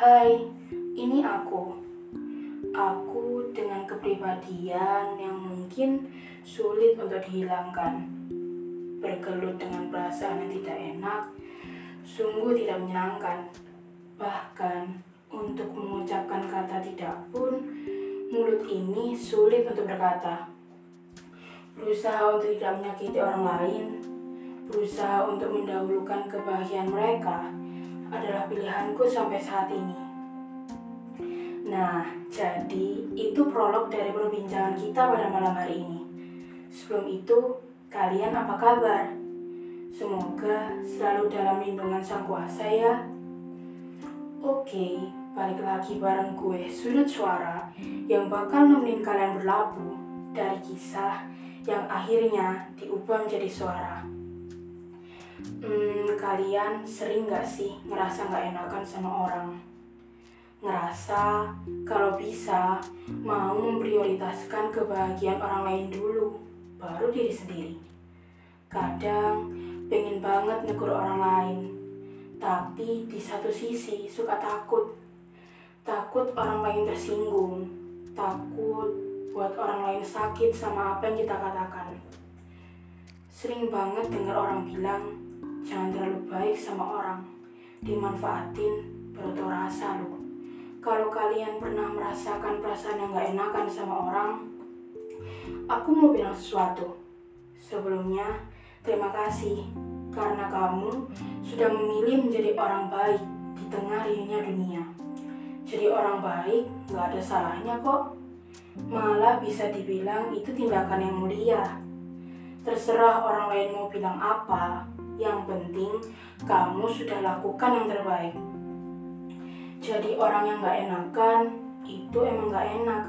Hai, ini aku. Aku dengan kepribadian yang mungkin sulit untuk dihilangkan. Bergelut dengan perasaan yang tidak enak, sungguh tidak menyenangkan. Bahkan untuk mengucapkan kata tidak pun, mulut ini sulit untuk berkata. Berusaha untuk tidak menyakiti orang lain, berusaha untuk mendahulukan kebahagiaan mereka adalah pilihanku sampai saat ini. Nah, jadi itu prolog dari perbincangan kita pada malam hari ini. Sebelum itu, kalian apa kabar? Semoga selalu dalam lindungan Sang Kuasa ya. Oke, balik lagi bareng gue Sudut Suara yang bakal nemenin kalian berlabuh dari kisah yang akhirnya diubah menjadi suara. Hmm, kalian sering gak sih ngerasa gak enakan sama orang? Ngerasa kalau bisa mau memprioritaskan kebahagiaan orang lain dulu, baru diri sendiri. Kadang pengen banget negur orang lain, tapi di satu sisi suka takut. Takut orang lain tersinggung, takut buat orang lain sakit sama apa yang kita katakan. Sering banget dengar orang bilang, jangan terlalu baik sama orang, dimanfaatin tau rasa lu. Kalau kalian pernah merasakan perasaan yang gak enakan sama orang, aku mau bilang sesuatu. Sebelumnya, terima kasih karena kamu sudah memilih menjadi orang baik di tengah riuhnya dunia. Jadi orang baik gak ada salahnya kok. Malah bisa dibilang itu tindakan yang mulia. Terserah orang lain mau bilang apa, yang penting kamu sudah lakukan yang terbaik. Jadi orang yang gak enakan, itu emang gak enak.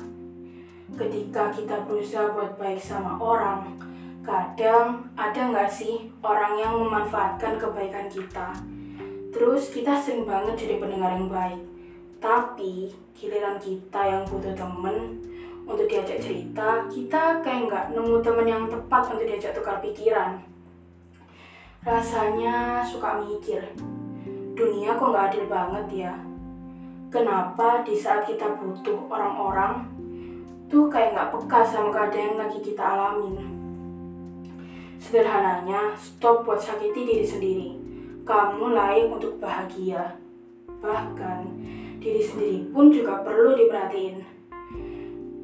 Ketika kita berusaha buat baik sama orang, kadang ada gak sih orang yang memanfaatkan kebaikan kita. Terus kita sering banget jadi pendengar yang baik. Tapi giliran kita yang butuh temen untuk diajak cerita, kita kayak nggak nemu temen yang tepat untuk diajak tukar pikiran. Rasanya suka mikir, dunia kok nggak adil banget ya? Kenapa di saat kita butuh orang-orang, tuh kayak nggak peka sama keadaan yang lagi kita alamin? Sederhananya, stop buat sakiti diri sendiri. Kamu layak untuk bahagia. Bahkan, diri sendiri pun juga perlu diperhatiin.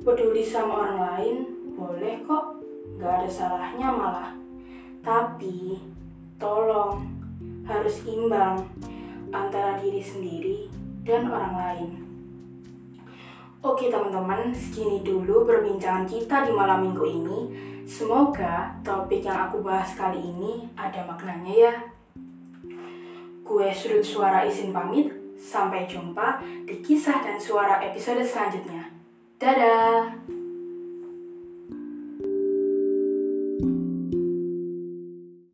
Peduli sama orang lain, boleh kok. Gak ada salahnya malah. Tapi, tolong, harus imbang antara diri sendiri dan orang lain. Oke teman-teman, segini dulu perbincangan kita di malam minggu ini. Semoga topik yang aku bahas kali ini ada maknanya ya. Gue Sudut Suara Isin pamit, sampai jumpa di kisah dan suara episode selanjutnya. Dadah!